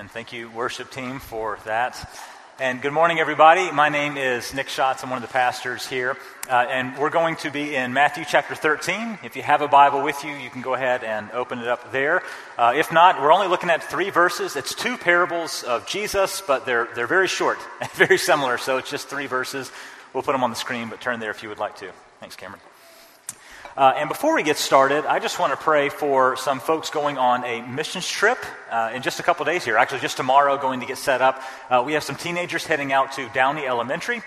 Amen. Thank you, worship team, for that. And good morning, everybody. My name is Nick Schatz. I'm one of the pastors here. Uh, and we're going to be in Matthew chapter 13. If you have a Bible with you, you can go ahead and open it up there. Uh, if not, we're only looking at three verses. It's two parables of Jesus, but they're, they're very short, and very similar. So it's just three verses. We'll put them on the screen, but turn there if you would like to. Thanks, Cameron. Uh, and before we get started, I just want to pray for some folks going on a missions trip uh, in just a couple days here. Actually, just tomorrow, going to get set up. Uh, we have some teenagers heading out to Downey Elementary,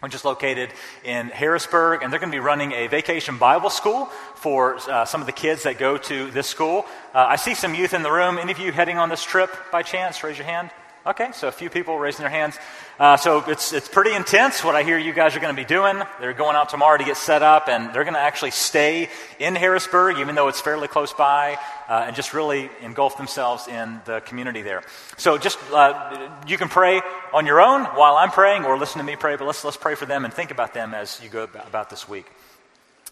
which is located in Harrisburg, and they're going to be running a vacation Bible school for uh, some of the kids that go to this school. Uh, I see some youth in the room. Any of you heading on this trip by chance? Raise your hand. Okay, so a few people raising their hands. Uh, so it's, it's pretty intense what I hear you guys are going to be doing. They're going out tomorrow to get set up, and they're going to actually stay in Harrisburg, even though it's fairly close by, uh, and just really engulf themselves in the community there. So just, uh, you can pray on your own while I'm praying, or listen to me pray, but let's, let's pray for them and think about them as you go about, about this week.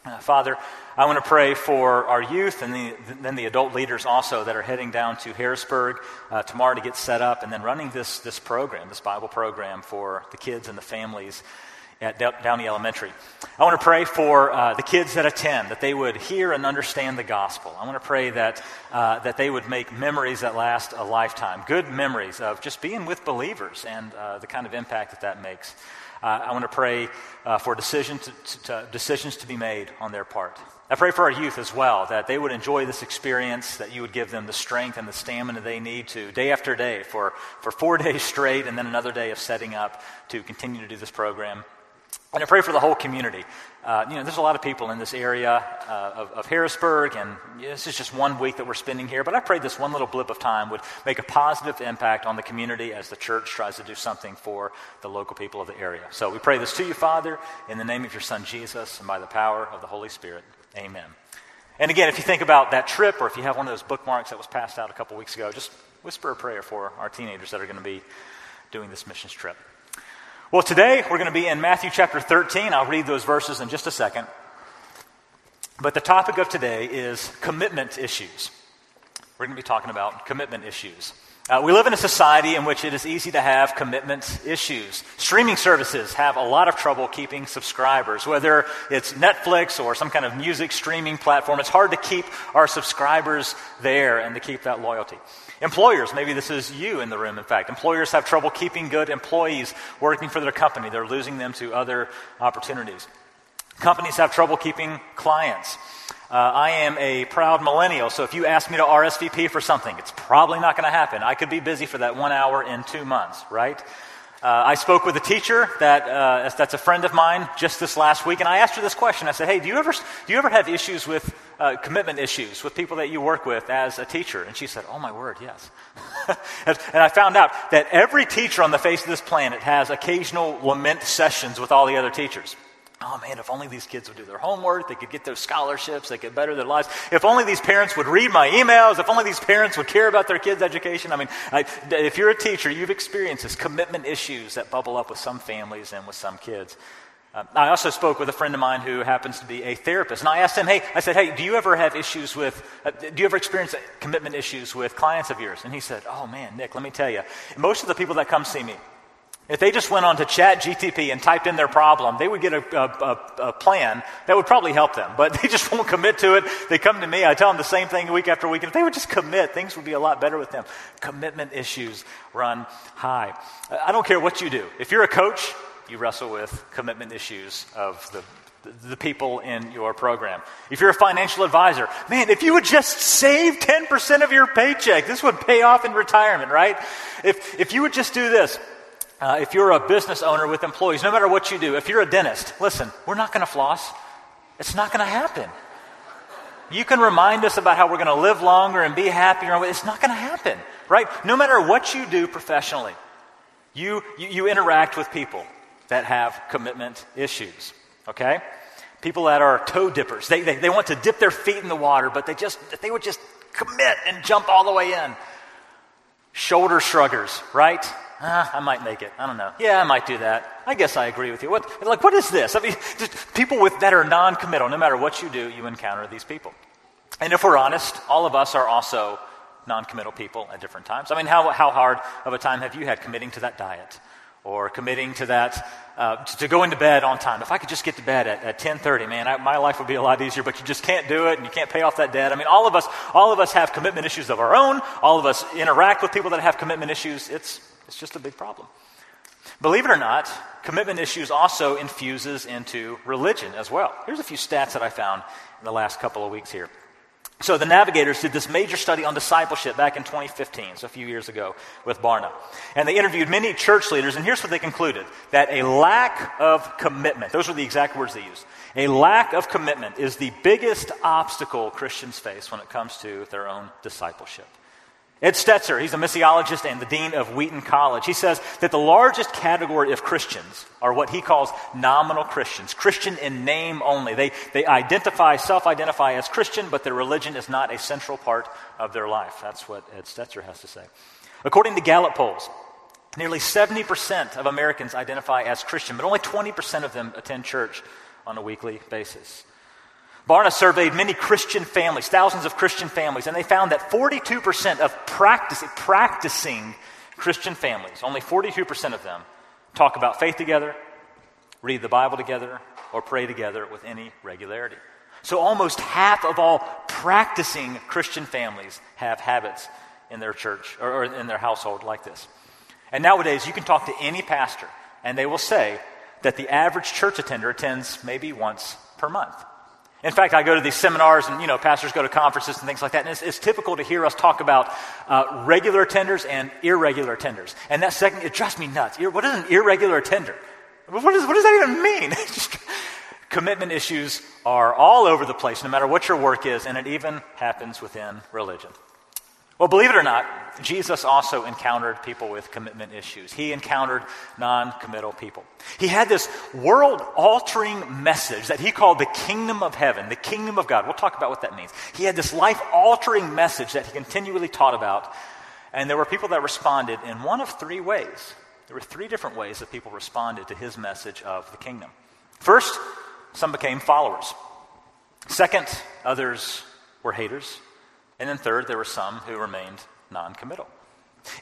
Uh, Father, I want to pray for our youth and the, then the adult leaders also that are heading down to Harrisburg uh, tomorrow to get set up and then running this, this program, this Bible program for the kids and the families at Downey Elementary. I want to pray for uh, the kids that attend, that they would hear and understand the gospel. I want to pray that, uh, that they would make memories that last a lifetime, good memories of just being with believers and uh, the kind of impact that that makes. Uh, I want to pray uh, for decision to, to, to decisions to be made on their part. I pray for our youth as well, that they would enjoy this experience, that you would give them the strength and the stamina they need to, day after day, for, for four days straight, and then another day of setting up to continue to do this program. And I pray for the whole community. Uh, you know, there's a lot of people in this area uh, of, of, Harrisburg, and this is just one week that we're spending here. But I pray this one little blip of time would make a positive impact on the community as the church tries to do something for the local people of the area. So we pray this to you, Father, in the name of your Son Jesus, and by the power of the Holy Spirit. Amen. And again, if you think about that trip, or if you have one of those bookmarks that was passed out a couple weeks ago, just whisper a prayer for our teenagers that are going to be doing this missions trip. Well, today we're going to be in Matthew chapter 13. I'll read those verses in just a second. But the topic of today is commitment issues. We're going to be talking about commitment issues. Uh, we live in a society in which it is easy to have commitment issues. Streaming services have a lot of trouble keeping subscribers, whether it's Netflix or some kind of music streaming platform. It's hard to keep our subscribers there and to keep that loyalty. Employers, maybe this is you in the room, in fact. Employers have trouble keeping good employees working for their company, they're losing them to other opportunities. Companies have trouble keeping clients. Uh, I am a proud millennial, so if you ask me to RSVP for something, it's probably not going to happen. I could be busy for that one hour in two months, right? Uh, I spoke with a teacher that, uh, that's a friend of mine just this last week, and I asked her this question. I said, Hey, do you ever, do you ever have issues with uh, commitment issues with people that you work with as a teacher? And she said, Oh, my word, yes. and I found out that every teacher on the face of this planet has occasional lament sessions with all the other teachers. Oh man, if only these kids would do their homework, they could get those scholarships, they could better their lives. If only these parents would read my emails, if only these parents would care about their kids' education. I mean, I, if you're a teacher, you've experienced this commitment issues that bubble up with some families and with some kids. Uh, I also spoke with a friend of mine who happens to be a therapist, and I asked him, "Hey, I said, hey, do you ever have issues with? Uh, do you ever experience commitment issues with clients of yours?" And he said, "Oh man, Nick, let me tell you, most of the people that come see me, if they just went on to Chat GTP and typed in their problem, they would get a, a, a, plan that would probably help them. But they just won't commit to it. They come to me, I tell them the same thing week after week. And If they would just commit, things would be a lot better with them. Commitment issues run high. I don't care what you do. If you're a coach, you wrestle with commitment issues of the the people in your program. If you're a financial advisor, man, if you would just save 10% of your paycheck, this would pay off in retirement, right? If, if you would just do this, uh, if you're a business owner with employees, no matter what you do, if you're a dentist, listen, we're not going to floss. It's not going to happen. You can remind us about how we're going to live longer and be happier. It's not going to happen, right? No matter what you do professionally, you, you, you interact with people that have commitment issues, okay? People that are toe dippers. They, they, they want to dip their feet in the water, but they just, they would just commit and jump all the way in. Shoulder shruggers, right? ah, I might make it. I don't know. Yeah, I might do that. I guess I agree with you. What, like, what is this? I mean, people with, that are non committal, no matter what you do, you encounter these people. And if we're honest, all of us are also non committal people at different times. I mean, how, how hard of a time have you had committing to that diet? Or committing to that, uh, to, to going to bed on time. If I could just get to bed at, at 10.30, man, I, my life would be a lot easier, but you just can't do it and you can't pay off that debt. I mean, all of us, all of us have commitment issues of our own. All of us interact with people that have commitment issues. It's, it's just a big problem. Believe it or not, commitment issues also infuses into religion as well. Here's a few stats that I found in the last couple of weeks here. So the Navigators did this major study on discipleship back in 2015, so a few years ago, with Barna. And they interviewed many church leaders, and here's what they concluded that a lack of commitment, those were the exact words they used, a lack of commitment is the biggest obstacle Christians face when it comes to their own discipleship. Ed Stetzer, he's a missiologist and the dean of Wheaton College. He says that the largest category of Christians are what he calls nominal Christians, Christian in name only. They, they identify, self identify as Christian, but their religion is not a central part of their life. That's what Ed Stetzer has to say. According to Gallup polls, nearly 70% of Americans identify as Christian, but only 20% of them attend church on a weekly basis. Barna surveyed many Christian families, thousands of Christian families, and they found that 42% of practice, practicing Christian families, only 42% of them, talk about faith together, read the Bible together, or pray together with any regularity. So almost half of all practicing Christian families have habits in their church or, or in their household like this. And nowadays, you can talk to any pastor, and they will say that the average church attender attends maybe once per month. In fact, I go to these seminars and, you know, pastors go to conferences and things like that. And it's, it's typical to hear us talk about uh, regular attenders and irregular attenders. And that second, it drives me nuts. What is an irregular attender? What, is, what does that even mean? commitment issues are all over the place, no matter what your work is, and it even happens within religion. Well, believe it or not, Jesus also encountered people with commitment issues. He encountered non committal people. He had this world altering message that he called the kingdom of heaven, the kingdom of God. We'll talk about what that means. He had this life altering message that he continually taught about, and there were people that responded in one of three ways. There were three different ways that people responded to his message of the kingdom. First, some became followers. Second, others were haters. And then third, there were some who remained non committal.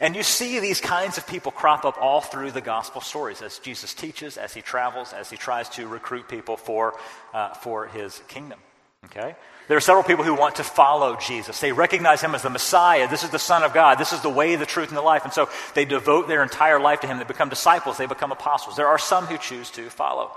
And you see these kinds of people crop up all through the gospel stories as Jesus teaches, as he travels, as he tries to recruit people for, uh, for his kingdom. Okay? There are several people who want to follow Jesus. They recognize him as the Messiah. This is the Son of God. This is the way, the truth, and the life. And so they devote their entire life to him. They become disciples. They become apostles. There are some who choose to follow.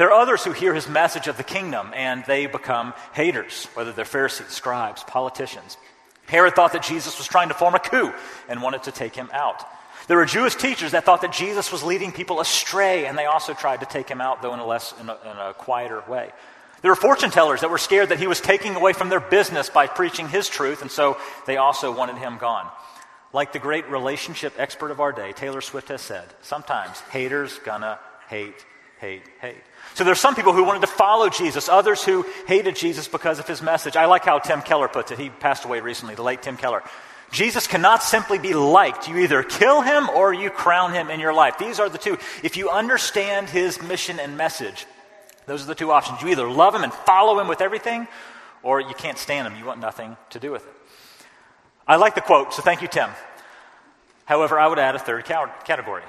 There are others who hear his message of the kingdom and they become haters, whether they're Pharisees, scribes, politicians. Herod thought that Jesus was trying to form a coup and wanted to take him out. There were Jewish teachers that thought that Jesus was leading people astray, and they also tried to take him out, though in a less, in a, in a quieter way. There were fortune tellers that were scared that he was taking away from their business by preaching his truth, and so they also wanted him gone. Like the great relationship expert of our day, Taylor Swift has said, sometimes haters gonna hate, hate, hate. So there's some people who wanted to follow Jesus, others who hated Jesus because of his message. I like how Tim Keller puts it. He passed away recently, the late Tim Keller. Jesus cannot simply be liked. You either kill him or you crown him in your life. These are the two. If you understand his mission and message, those are the two options. You either love him and follow him with everything, or you can't stand him. You want nothing to do with it. I like the quote, so thank you, Tim. However, I would add a third category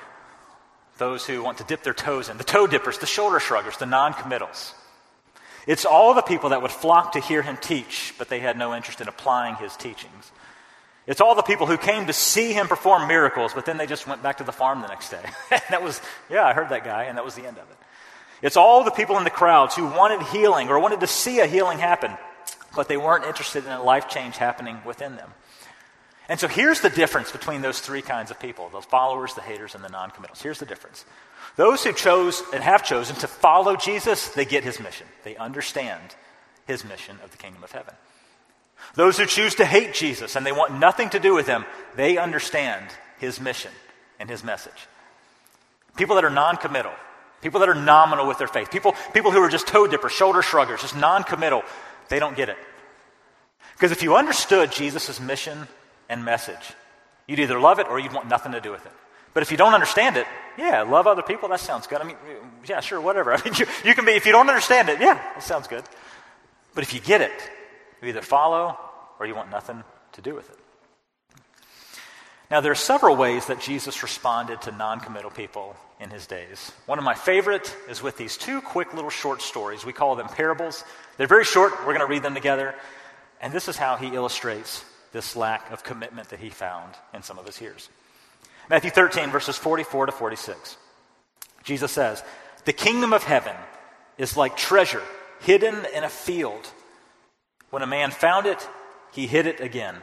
those who want to dip their toes in, the toe dippers, the shoulder shruggers, the non committals. It's all the people that would flock to hear him teach, but they had no interest in applying his teachings. It's all the people who came to see him perform miracles, but then they just went back to the farm the next day. that was, yeah, I heard that guy, and that was the end of it. It's all the people in the crowds who wanted healing or wanted to see a healing happen, but they weren't interested in a life change happening within them. And so here's the difference between those three kinds of people the followers, the haters, and the non committals. Here's the difference. Those who chose and have chosen to follow Jesus, they get his mission. They understand his mission of the kingdom of heaven. Those who choose to hate Jesus and they want nothing to do with him, they understand his mission and his message. People that are non committal, people that are nominal with their faith, people, people who are just toe dippers, shoulder shruggers, just non committal, they don't get it. Because if you understood Jesus' mission and message. You'd either love it or you'd want nothing to do with it. But if you don't understand it, yeah, love other people, that sounds good. I mean, yeah, sure, whatever. I mean, you, you can be, if you don't understand it, yeah, it sounds good. But if you get it, you either follow or you want nothing to do with it. Now, there are several ways that Jesus responded to non committal people in his days. One of my favorite is with these two quick little short stories. We call them parables. They're very short. We're going to read them together. And this is how he illustrates this lack of commitment that he found in some of his hearers. Matthew 13, verses 44 to 46. Jesus says, The kingdom of heaven is like treasure hidden in a field. When a man found it, he hid it again,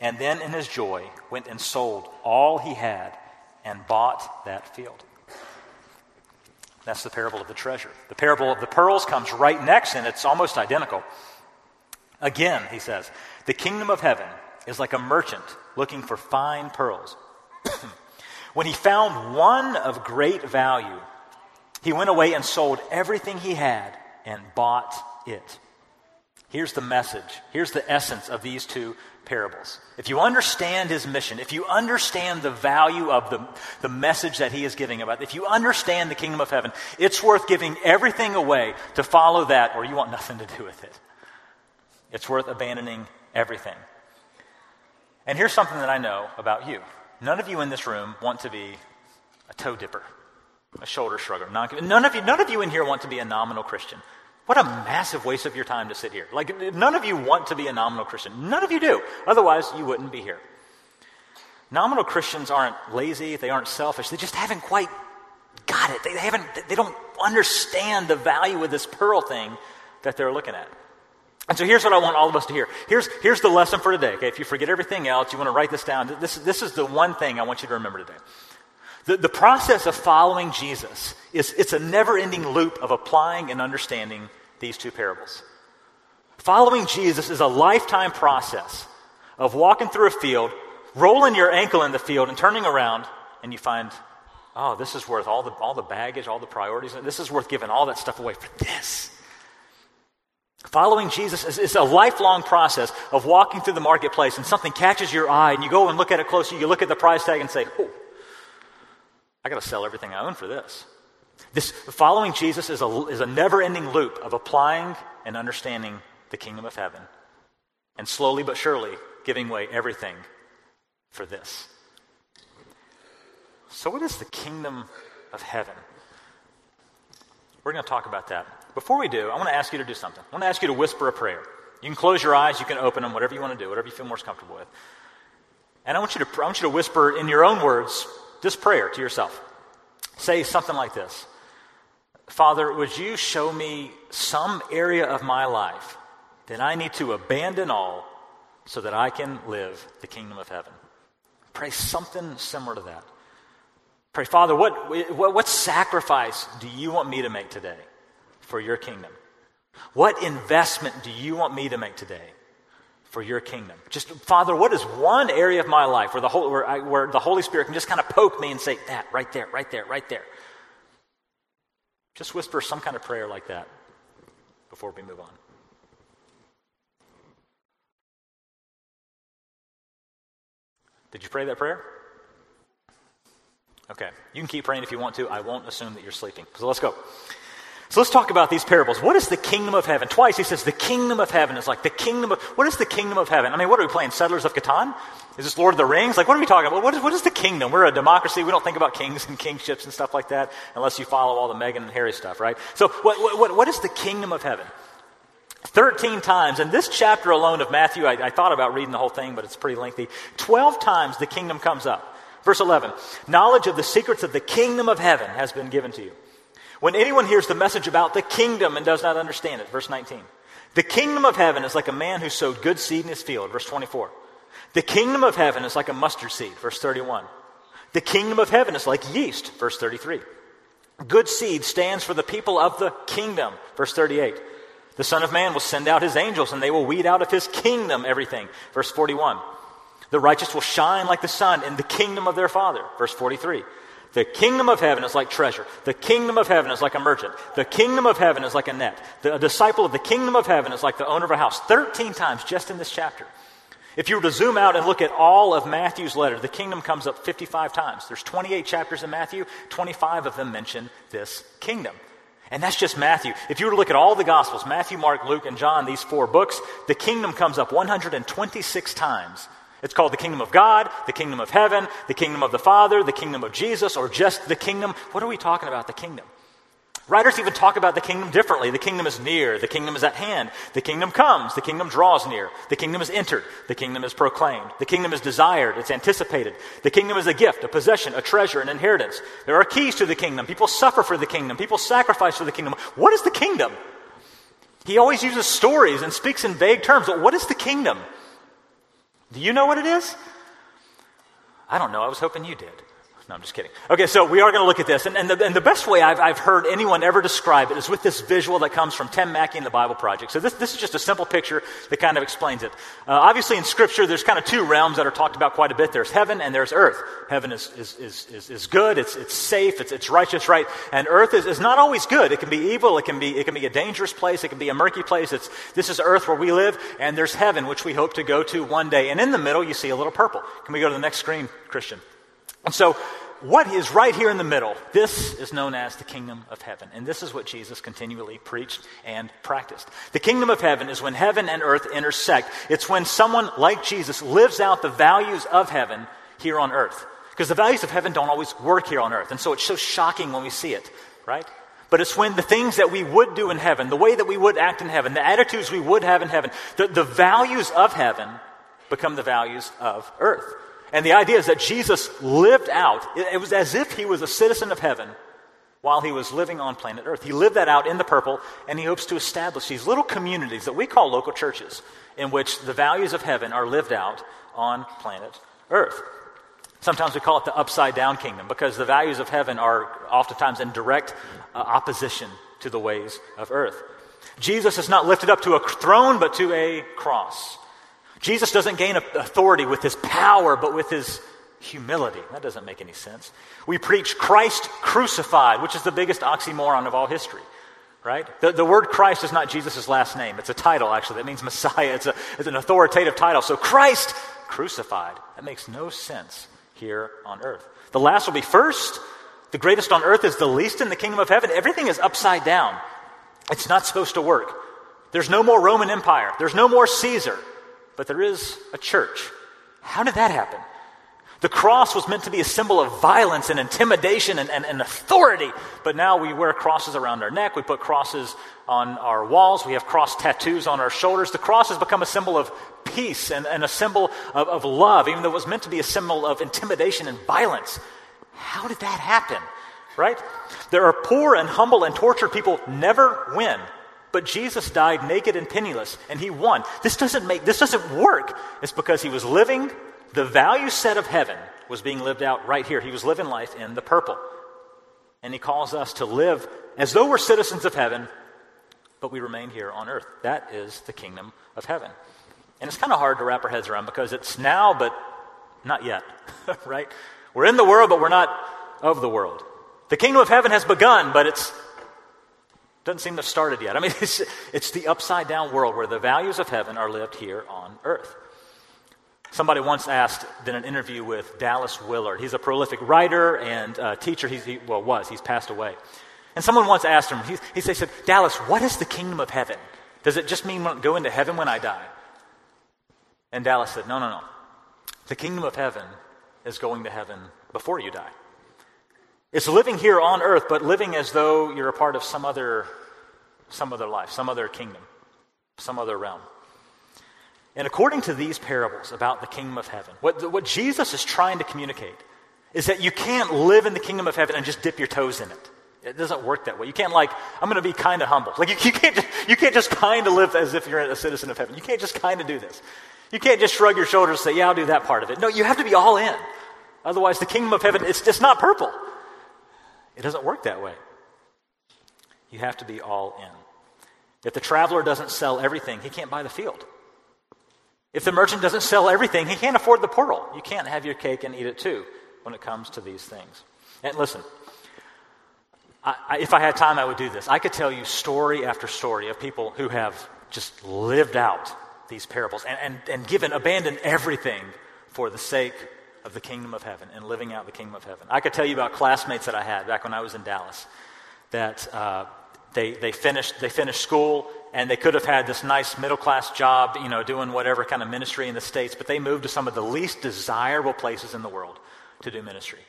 and then in his joy went and sold all he had and bought that field. That's the parable of the treasure. The parable of the pearls comes right next, and it's almost identical. Again, he says, the kingdom of heaven is like a merchant looking for fine pearls. when he found one of great value, he went away and sold everything he had and bought it. Here's the message. Here's the essence of these two parables. If you understand his mission, if you understand the value of the, the message that he is giving about, if you understand the kingdom of heaven, it's worth giving everything away to follow that, or you want nothing to do with it. It's worth abandoning everything. And here's something that I know about you. None of you in this room want to be a toe dipper, a shoulder shrugger. None of you, none of you in here want to be a nominal Christian. What a massive waste of your time to sit here. Like, none of you want to be a nominal Christian. None of you do. Otherwise, you wouldn't be here. Nominal Christians aren't lazy, they aren't selfish, they just haven't quite got it. They, haven't, they don't understand the value of this pearl thing that they're looking at. And so here's what I want all of us to hear. Here's, here's the lesson for today. Okay, if you forget everything else, you want to write this down. This, this is the one thing I want you to remember today. The, the process of following Jesus is it's a never ending loop of applying and understanding these two parables. Following Jesus is a lifetime process of walking through a field, rolling your ankle in the field, and turning around, and you find, oh, this is worth all the, all the baggage, all the priorities. This is worth giving all that stuff away for this. Following Jesus is, is, a lifelong process of walking through the marketplace and something catches your eye and you go and look at it closer. You look at the price tag and say, oh, I got to sell everything I own for this. This following Jesus is a, is a never ending loop of applying and understanding the kingdom of heaven and slowly but surely giving away everything for this. So, what is the kingdom of heaven? We're going to talk about that. Before we do, I want to ask you to do something. I want to ask you to whisper a prayer. You can close your eyes, you can open them, whatever you want to do, whatever you feel most comfortable with. And I want you to, I want you to whisper in your own words this prayer to yourself. Say something like this Father, would you show me some area of my life that I need to abandon all so that I can live the kingdom of heaven? Pray something similar to that. Pray, Father, what, what, what sacrifice do you want me to make today for your kingdom? What investment do you want me to make today for your kingdom. Just, Father, what is one area of my life where the, Holy, where, I, where the Holy Spirit can just kind of poke me and say, that, right there, right there, right there. Just whisper some kind of prayer like that before we move on. Did you pray that prayer? Okay. You can keep praying if you want to. I won't assume that you're sleeping. So let's go. So let's talk about these parables. What is the kingdom of heaven? Twice he says the kingdom of heaven is like the kingdom of. What is the kingdom of heaven? I mean, what are we playing? Settlers of Catan? Is this Lord of the Rings? Like, what are we talking about? What is, what is the kingdom? We're a democracy. We don't think about kings and kingships and stuff like that unless you follow all the Meghan and Harry stuff, right? So, what, what, what is the kingdom of heaven? 13 times, in this chapter alone of Matthew, I, I thought about reading the whole thing, but it's pretty lengthy. 12 times the kingdom comes up. Verse 11 Knowledge of the secrets of the kingdom of heaven has been given to you. When anyone hears the message about the kingdom and does not understand it, verse 19. The kingdom of heaven is like a man who sowed good seed in his field, verse 24. The kingdom of heaven is like a mustard seed, verse 31. The kingdom of heaven is like yeast, verse 33. Good seed stands for the people of the kingdom, verse 38. The Son of Man will send out his angels, and they will weed out of his kingdom everything, verse 41. The righteous will shine like the sun in the kingdom of their Father, verse 43. The kingdom of heaven is like treasure. The kingdom of heaven is like a merchant. The kingdom of heaven is like a net. The, a disciple of the kingdom of heaven is like the owner of a house. 13 times just in this chapter. If you were to zoom out and look at all of Matthew's letter, the kingdom comes up 55 times. There's 28 chapters in Matthew, 25 of them mention this kingdom. And that's just Matthew. If you were to look at all the Gospels, Matthew, Mark, Luke, and John, these four books, the kingdom comes up 126 times It's called the kingdom of God, the kingdom of heaven, the kingdom of the Father, the kingdom of Jesus, or just the kingdom. What are we talking about, the kingdom? Writers even talk about the kingdom differently. The kingdom is near, the kingdom is at hand, the kingdom comes, the kingdom draws near, the kingdom is entered, the kingdom is proclaimed, the kingdom is desired, it's anticipated, the kingdom is a gift, a possession, a treasure, an inheritance. There are keys to the kingdom. People suffer for the kingdom, people sacrifice for the kingdom. What is the kingdom? He always uses stories and speaks in vague terms, but what is the kingdom? Do you know what it is? I don't know. I was hoping you did. No, I'm just kidding. Okay, so we are going to look at this. And, and, the, and the best way I've, I've heard anyone ever describe it is with this visual that comes from Tim Mackie and the Bible Project. So this, this is just a simple picture that kind of explains it. Uh, obviously, in Scripture, there's kind of two realms that are talked about quite a bit there's heaven and there's earth. Heaven is, is, is, is, is good, it's, it's safe, it's, it's righteous, right? And earth is, is not always good. It can be evil, it can be, it can be a dangerous place, it can be a murky place. It's, this is earth where we live, and there's heaven, which we hope to go to one day. And in the middle, you see a little purple. Can we go to the next screen, Christian? And so, what is right here in the middle, this is known as the kingdom of heaven. And this is what Jesus continually preached and practiced. The kingdom of heaven is when heaven and earth intersect. It's when someone like Jesus lives out the values of heaven here on earth. Because the values of heaven don't always work here on earth. And so it's so shocking when we see it, right? But it's when the things that we would do in heaven, the way that we would act in heaven, the attitudes we would have in heaven, the, the values of heaven become the values of earth. And the idea is that Jesus lived out, it was as if he was a citizen of heaven while he was living on planet Earth. He lived that out in the purple, and he hopes to establish these little communities that we call local churches, in which the values of heaven are lived out on planet Earth. Sometimes we call it the upside down kingdom because the values of heaven are oftentimes in direct uh, opposition to the ways of earth. Jesus is not lifted up to a throne, but to a cross. Jesus doesn't gain authority with his power, but with his humility. That doesn't make any sense. We preach Christ crucified, which is the biggest oxymoron of all history, right? The, the word Christ is not Jesus' last name. It's a title, actually. That means Messiah. It's, a, it's an authoritative title. So Christ crucified. That makes no sense here on earth. The last will be first. The greatest on earth is the least in the kingdom of heaven. Everything is upside down. It's not supposed to work. There's no more Roman Empire. There's no more Caesar but there is a church. How did that happen? The cross was meant to be a symbol of violence and intimidation and, and, and, authority, but now we wear crosses around our neck. We put crosses on our walls. We have cross tattoos on our shoulders. The cross has become a symbol of peace and, and a symbol of, of love, even though it was meant to be a symbol of intimidation and violence. How did that happen? Right? There are poor and humble and tortured people never win. But Jesus died naked and penniless, and he won. This doesn't make this doesn't work. It's because he was living the value set of heaven was being lived out right here. He was living life in the purple. And he calls us to live as though we're citizens of heaven, but we remain here on earth. That is the kingdom of heaven. And it's kind of hard to wrap our heads around because it's now, but not yet, right? We're in the world, but we're not of the world. The kingdom of heaven has begun, but it's doesn't seem to have started yet. I mean, it's, it's the upside down world where the values of heaven are lived here on earth. Somebody once asked, in an interview with Dallas Willard. He's a prolific writer and uh, teacher. He's, he, well, was. He's passed away. And someone once asked him, he, he said, Dallas, what is the kingdom of heaven? Does it just mean go into heaven when I die? And Dallas said, no, no, no. The kingdom of heaven is going to heaven before you die. It's living here on earth, but living as though you're a part of some other, some other life, some other kingdom, some other realm. And according to these parables about the kingdom of heaven, what, what Jesus is trying to communicate is that you can't live in the kingdom of heaven and just dip your toes in it. It doesn't work that way. You can't like, I'm going to be kind of humble. Like you, you, can't just, you can't just kind of live as if you're a citizen of heaven. You can't just kind of do this. You can't just shrug your shoulders and say, yeah, I'll do that part of it. No, you have to be all in. Otherwise, the kingdom of heaven, it's just not purple. It doesn't work that way. You have to be all in. If the traveler doesn't sell everything, he can't buy the field. If the merchant doesn't sell everything, he can't afford the pearl. You can't have your cake and eat it too when it comes to these things. And listen, I, I, if I had time, I would do this. I could tell you story after story of people who have just lived out these parables and, and, and given, abandoned everything for the sake of the kingdom of heaven and living out the kingdom of heaven. I could tell you about classmates that I had back when I was in Dallas that uh, they, they, finished, they finished school and they could have had this nice middle class job, you know, doing whatever kind of ministry in the States, but they moved to some of the least desirable places in the world to do ministry.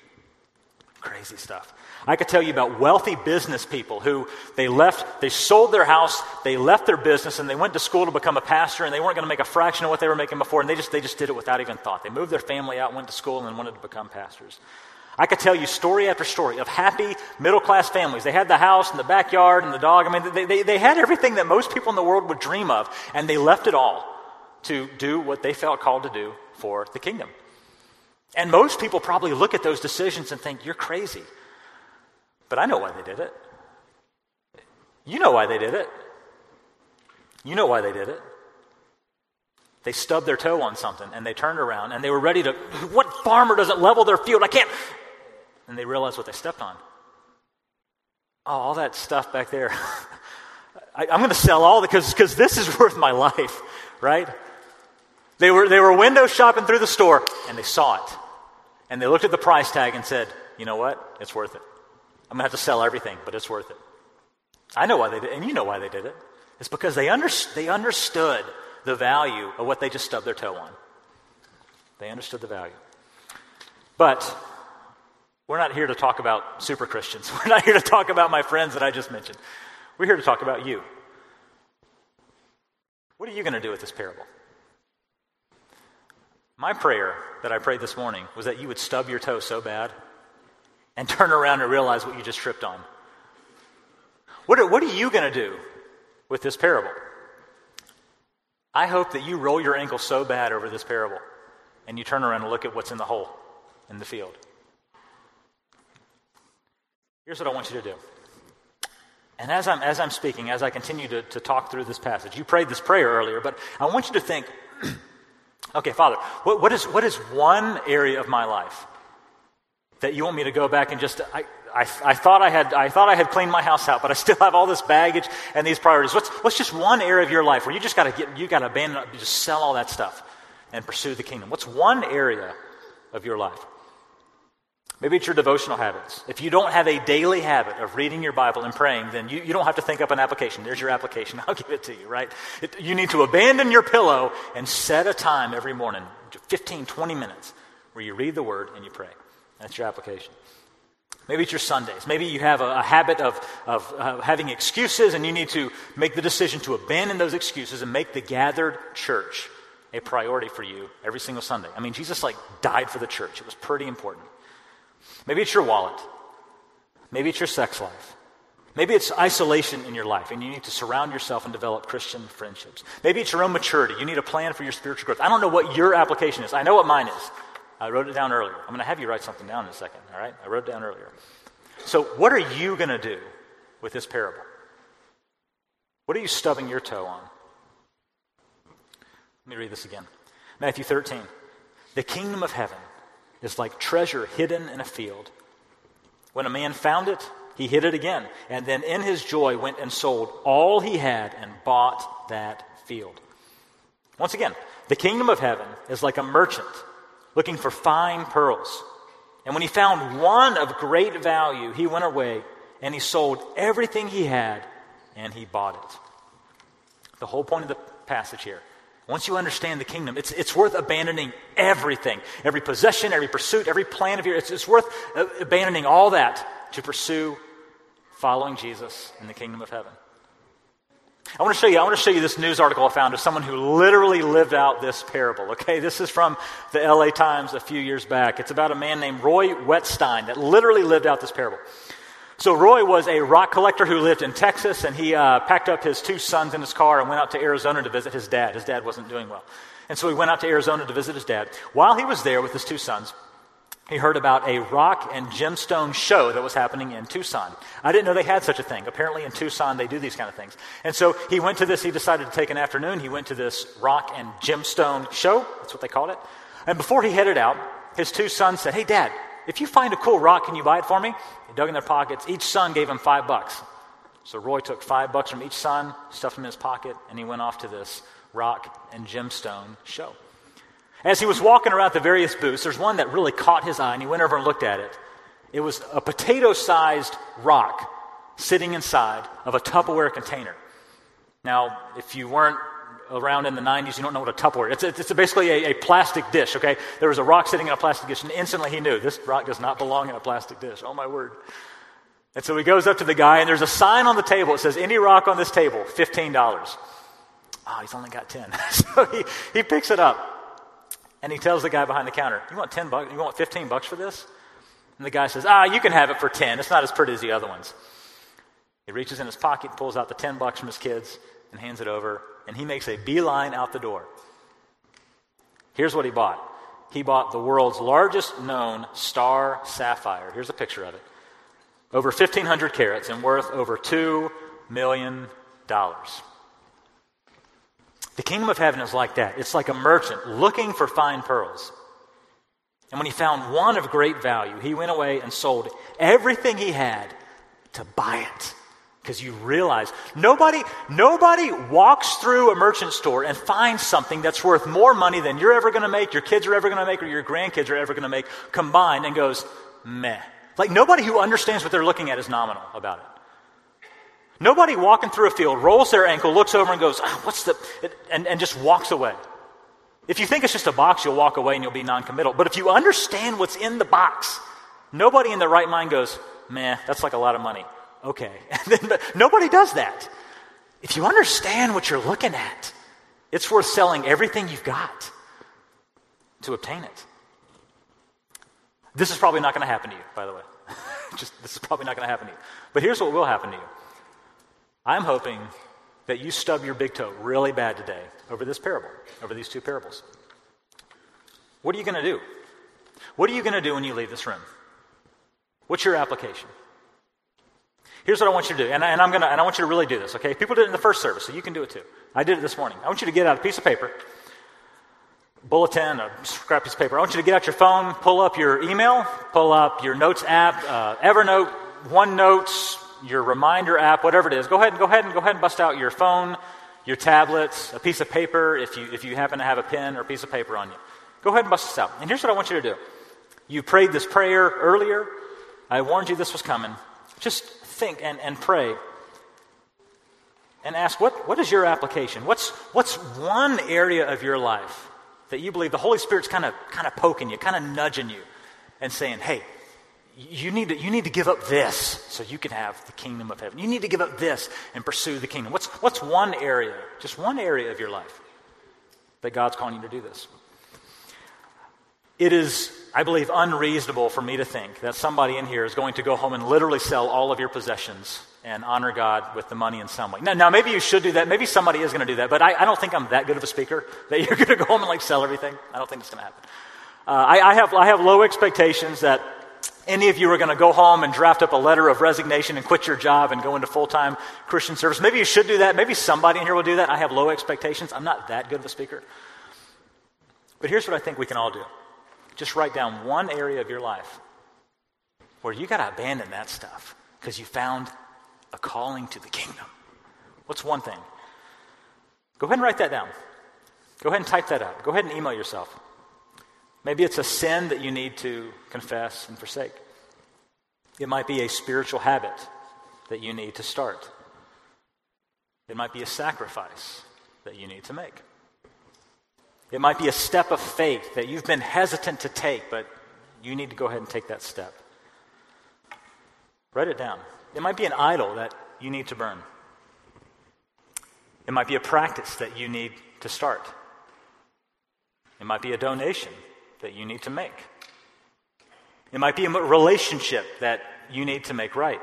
Crazy stuff. I could tell you about wealthy business people who they left, they sold their house, they left their business, and they went to school to become a pastor, and they weren't going to make a fraction of what they were making before, and they just, they just did it without even thought. They moved their family out, went to school, and then wanted to become pastors. I could tell you story after story of happy middle class families. They had the house and the backyard and the dog. I mean, they, they, they had everything that most people in the world would dream of, and they left it all to do what they felt called to do for the kingdom. And most people probably look at those decisions and think, you're crazy. But I know why they did it. You know why they did it. You know why they did it. They stubbed their toe on something and they turned around and they were ready to. What farmer doesn't level their field? I can't. And they realized what they stepped on. Oh, all that stuff back there. I, am going to sell all because this is worth my life, right? They were, they were window shopping through the store and they saw it. And they looked at the price tag and said, you know what? It's worth it. I'm going to have to sell everything, but it's worth it. I know why they did it, and you know why they did it. It's because they, under, they understood the value of what they just stubbed their toe on. They understood the value. But we're not here to talk about super Christians. We're not here to talk about my friends that I just mentioned. We're here to talk about you. What are you going to do with this parable? My prayer that I prayed this morning was that you would stub your toe so bad and turn around and realize what you just tripped on. What are, what are you going to do with this parable? I hope that you roll your ankle so bad over this parable and you turn around and look at what's in the hole in the field. Here's what I want you to do. And as I'm, as I'm speaking, as I continue to, to talk through this passage, you prayed this prayer earlier, but I want you to think okay, Father, what, what, is, what is one area of my life that you want me to go back and just, I, I, I, thought I, had, I thought I had cleaned my house out, but I still have all this baggage and these priorities. What's, what's just one area of your life where you just got to get, you got to abandon, you just sell all that stuff and pursue the kingdom? What's one area of your life? Maybe it's your devotional habits. If you don't have a daily habit of reading your Bible and praying, then you, you don't have to think up an application. There's your application. I'll give it to you, right? It, you need to abandon your pillow and set a time every morning, 15, 20 minutes, where you read the Word and you pray. That's your application. Maybe it's your Sundays. Maybe you have a, a habit of, of uh, having excuses and you need to make the decision to abandon those excuses and make the gathered church a priority for you every single Sunday. I mean, Jesus like died for the church. It was pretty important. Maybe it's your wallet. Maybe it's your sex life. Maybe it's isolation in your life and you need to surround yourself and develop Christian friendships. Maybe it's your own maturity. You need a plan for your spiritual growth. I don't know what your application is. I know what mine is. I wrote it down earlier. I'm going to have you write something down in a second, all right? I wrote it down earlier. So, what are you going to do with this parable? What are you stubbing your toe on? Let me read this again. Matthew 13. The kingdom of heaven is like treasure hidden in a field. When a man found it, he hid it again, and then in his joy went and sold all he had and bought that field. Once again, the kingdom of heaven is like a merchant looking for fine pearls. And when he found one of great value, he went away and he sold everything he had and he bought it. The whole point of the passage here. Once you understand the kingdom, it's, it's worth abandoning everything every possession, every pursuit, every plan of yours. It's, it's worth uh, abandoning all that to pursue following Jesus in the kingdom of heaven. I want to show you, I want to show you this news article I found of someone who literally lived out this parable. Okay, this is from the LA Times a few years back. It's about a man named Roy Whetstine that literally lived out this parable. So Roy was a rock collector who lived in Texas, and he uh, packed up his two sons in his car and went out to Arizona to visit his dad. His dad wasn't doing well. And so he went out to Arizona to visit his dad. While he was there with his two sons, he heard about a rock and gemstone show that was happening in Tucson. I didn't know they had such a thing. Apparently, in Tucson, they do these kind of things. And so he went to this, he decided to take an afternoon. He went to this rock and gemstone show. That's what they called it. And before he headed out, his two sons said, Hey, Dad, if you find a cool rock, can you buy it for me? They dug in their pockets. Each son gave him five bucks. So Roy took five bucks from each son, stuffed them in his pocket, and he went off to this rock and gemstone show. As he was walking around the various booths, there's one that really caught his eye, and he went over and looked at it. It was a potato sized rock sitting inside of a Tupperware container. Now, if you weren't around in the 90s, you don't know what a Tupperware is. It's, it's basically a, a, plastic dish, okay? There was a rock sitting in a plastic dish, and instantly he knew this rock does not belong in a plastic dish. Oh, my word. And so he goes up to the guy, and there's a sign on the table. It says, Any rock on this table, $15. Oh, he's only got 10. so he, he picks it up, and he tells the guy behind the counter, You want 10 bucks? You want 15 bucks for this? And the guy says, Ah, you can have it for 10. It's not as pretty as the other ones. He reaches in his pocket, pulls out the 10 bucks from his kids, and hands it over, and he makes a beeline out the door. Here's what he bought he bought the world's largest known star sapphire. Here's a picture of it. Over 1,500 carats and worth over $2 million. The kingdom of heaven is like that. It's like a merchant looking for fine pearls. And when he found one of great value, he went away and sold everything he had to buy it. Because you realize nobody, nobody walks through a merchant store and finds something that's worth more money than you're ever going to make, your kids are ever going to make, or your grandkids are ever going to make combined and goes, meh. Like nobody who understands what they're looking at is nominal about it. Nobody walking through a field rolls their ankle, looks over and goes, oh, what's the, and, and just walks away. If you think it's just a box, you'll walk away and you'll be noncommittal. But if you understand what's in the box, nobody in their right mind goes, meh, that's like a lot of money okay. Then, nobody does that. If you understand what you're looking at, it's worth selling everything you've got to obtain it. This is probably not going to happen to you, by the way. Just this is probably not going to happen to you. But here's what will happen to you. I'm hoping that you stub your big toe really bad today over this parable, over these two parables. What are you going to do? What are you going to do when you leave this room? What's your application? Here's what I want you to do, and, I, I'm gonna, and I want you to really do this, okay? People did it in the first service, so you can do it too. I did it this morning. I want you to get out a piece of paper, bulletin, a scrap piece of paper. I want you to get out your phone, pull up your email, pull up your notes app, uh, Evernote, OneNote, your reminder app, whatever it is. Go ahead and go ahead and go ahead and bust out your phone, your tablets, a piece of paper if you if you happen to have a pen or a piece of paper on you. Go ahead and bust this out. And here's what I want you to do. You prayed this prayer earlier. I warned you this was coming. Just think and, and pray and ask what, what is your application? What's, what's one area of your life that you believe the Holy Spirit's kind of kind of poking you, kind of nudging you, and saying, hey, you need, to, you need to give up this so you can have the kingdom of heaven. You need to give up this and pursue the kingdom. What's, what's one area, just one area of your life that God's calling you to do this? It is I believe, unreasonable for me to think that somebody in here is going to go home and literally sell all of your possessions and honor God with the money in some way. Now, now maybe you should do that. Maybe somebody is going to do that, but I, I, don't think I'm that good of a speaker that you're going to go home and like sell everything. I don't think it's going to happen. Uh, I, I, have, I have low expectations that any of you are going to go home and draft up a letter of resignation and quit your job and go into full time Christian service. Maybe you should do that. Maybe somebody in here will do that. I have low expectations. I'm not that good of a speaker. But here's what I think we can all do. Just write down one area of your life where you got to abandon that stuff because you found a calling to the kingdom. What's one thing? Go ahead and write that down. Go ahead and type that up. Go ahead and email yourself. Maybe it's a sin that you need to confess and forsake. It might be a spiritual habit that you need to start. It might be a sacrifice that you need to make. It might be a step of faith that you've been hesitant to take, but you need to go ahead and take that step. Write it down. It might be an idol that you need to burn. It might be a practice that you need to start. It might be a donation that you need to make. It might be a relationship that you need to make right.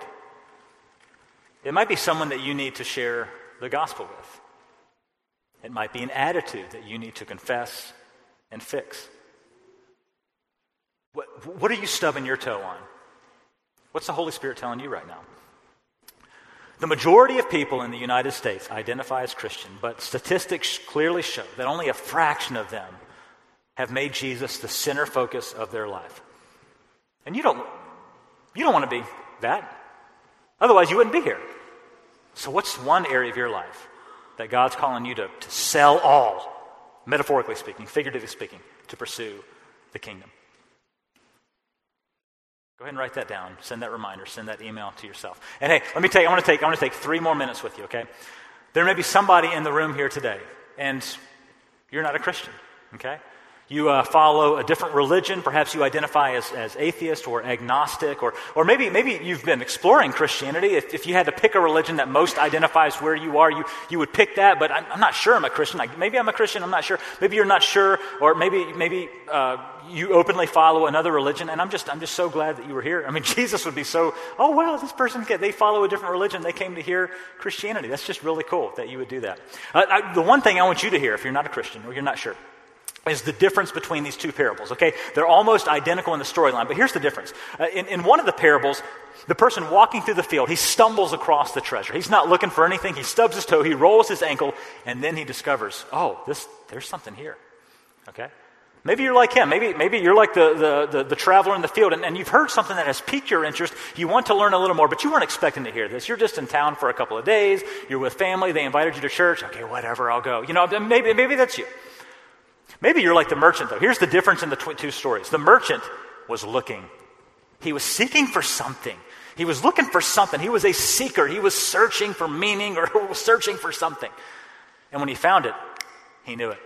It might be someone that you need to share the gospel with. It might be an attitude that you need to confess and fix. What, what are you stubbing your toe on? What's the Holy Spirit telling you right now? The majority of people in the United States identify as Christian, but statistics clearly show that only a fraction of them have made Jesus the center focus of their life. And you don't, you don't want to be that. Otherwise, you wouldn't be here. So, what's one area of your life that God's calling you to, to sell all, metaphorically speaking, figuratively speaking, to pursue the kingdom. Go ahead and write that down. Send that reminder. Send that email to yourself. And hey, let me take. I want to take. I want to take three more minutes with you. Okay. There may be somebody in the room here today, and you're not a Christian, okay? You uh, follow a different religion. Perhaps you identify as, as atheist or agnostic, or, or maybe, maybe you've been exploring Christianity. If, if you had to pick a religion that most identifies where you are, you, you would pick that, but I'm, I'm not sure I'm a Christian. Maybe I'm a Christian, I'm not sure. Maybe you're not sure, or maybe, maybe uh, you openly follow another religion, and I'm just, I'm just so glad that you were here. I mean, Jesus would be so, oh, wow, this person, they follow a different religion. They came to hear Christianity. That's just really cool that you would do that. Uh, I, the one thing I want you to hear, if you're not a Christian or you're not sure, is the difference between these two parables. Okay, they're almost identical in the storyline, but here's the difference. Uh, in, in one of the parables, the person walking through the field, he stumbles across the treasure. He's not looking for anything. He stubs his toe, he rolls his ankle, and then he discovers, oh, this, there's something here. Okay? Maybe you're like him. Maybe, maybe you're like the, the, the, the traveler in the field, and, and, you've heard something that has piqued your interest. You want to learn a little more, but you weren't expecting to hear this. You're just in town for a couple of days. You're with family. They invited you to church. Okay, whatever, I'll go. You know, maybe, maybe that's you. Maybe you're like the merchant, though. Here's the difference in the tw- two stories. The merchant was looking, he was seeking for something. He was looking for something. He was a seeker. He was searching for meaning or searching for something. And when he found it, he knew it.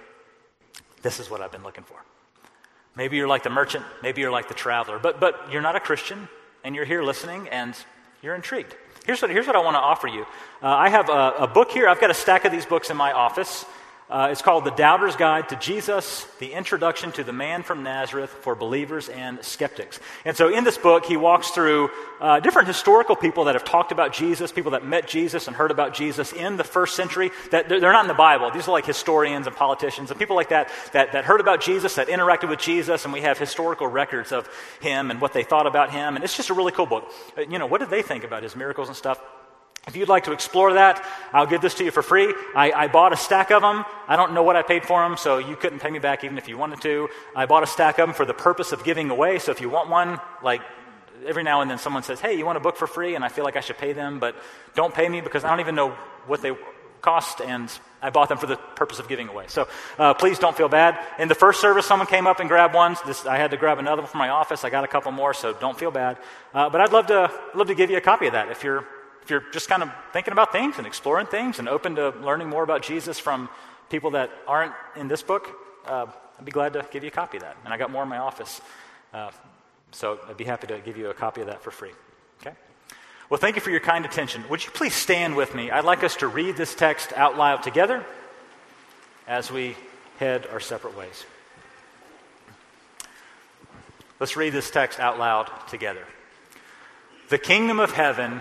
This is what I've been looking for. Maybe you're like the merchant, maybe you're like the traveler, but, but you're not a Christian, and you're here listening, and you're intrigued. Here's what, here's what I want to offer you. Uh, I have a, a book here. I've got a stack of these books in my office. Uh, it's called The Doubter's Guide to Jesus, the introduction to the man from Nazareth for believers and skeptics. And so in this book, he walks through uh, different historical people that have talked about Jesus, people that met Jesus and heard about Jesus in the first century. That they're, not in the Bible. These are like historians and politicians and people like that, that that heard about Jesus, that interacted with Jesus, and we have historical records of him and what they thought about him. And it's just a really cool book. Uh, you know, what did they think about his miracles and stuff? If you'd like to explore that, I'll give this to you for free. I, I, bought a stack of them. I don't know what I paid for them, so you couldn't pay me back even if you wanted to. I bought a stack of them for the purpose of giving away. So if you want one, like every now and then someone says, Hey, you want a book for free? And I feel like I should pay them, but don't pay me because I don't even know what they cost, and I bought them for the purpose of giving away. So uh, please don't feel bad. In the first service, someone came up and grabbed one. This, I had to grab another one from my office. I got a couple more, so don't feel bad. Uh, but I'd love to, love to give you a copy of that if you're if you're just kind of thinking about things and exploring things and open to learning more about Jesus from people that aren't in this book, uh, I'd be glad to give you a copy of that. And I got more in my office. Uh, so I'd be happy to give you a copy of that for free. Okay? Well, thank you for your kind attention. Would you please stand with me? I'd like us to read this text out loud together as we head our separate ways. Let's read this text out loud together. The kingdom of heaven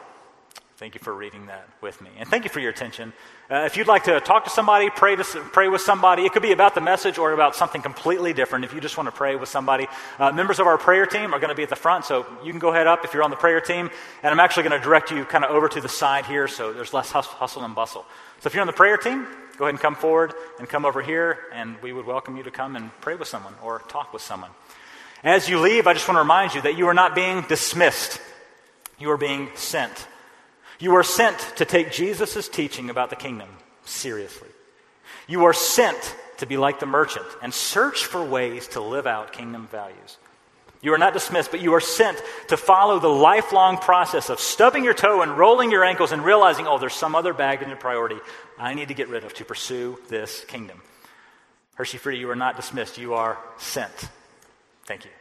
Thank you for reading that with me. And thank you for your attention. Uh, if you'd like to talk to somebody, pray, to, pray with somebody, it could be about the message or about something completely different. If you just want to pray with somebody, uh, members of our prayer team are going to be at the front, so you can go ahead up if you're on the prayer team. And I'm actually going to direct you kind of over to the side here so there's less hustle and bustle. So if you're on the prayer team, go ahead and come forward and come over here, and we would welcome you to come and pray with someone or talk with someone. As you leave, I just want to remind you that you are not being dismissed, you are being sent. You are sent to take Jesus' teaching about the kingdom seriously. You are sent to be like the merchant and search for ways to live out kingdom values. You are not dismissed, but you are sent to follow the lifelong process of stubbing your toe and rolling your ankles and realizing, oh, there's some other bag in priority I need to get rid of to pursue this kingdom. Hershey Free, you are not dismissed, you are sent. Thank you.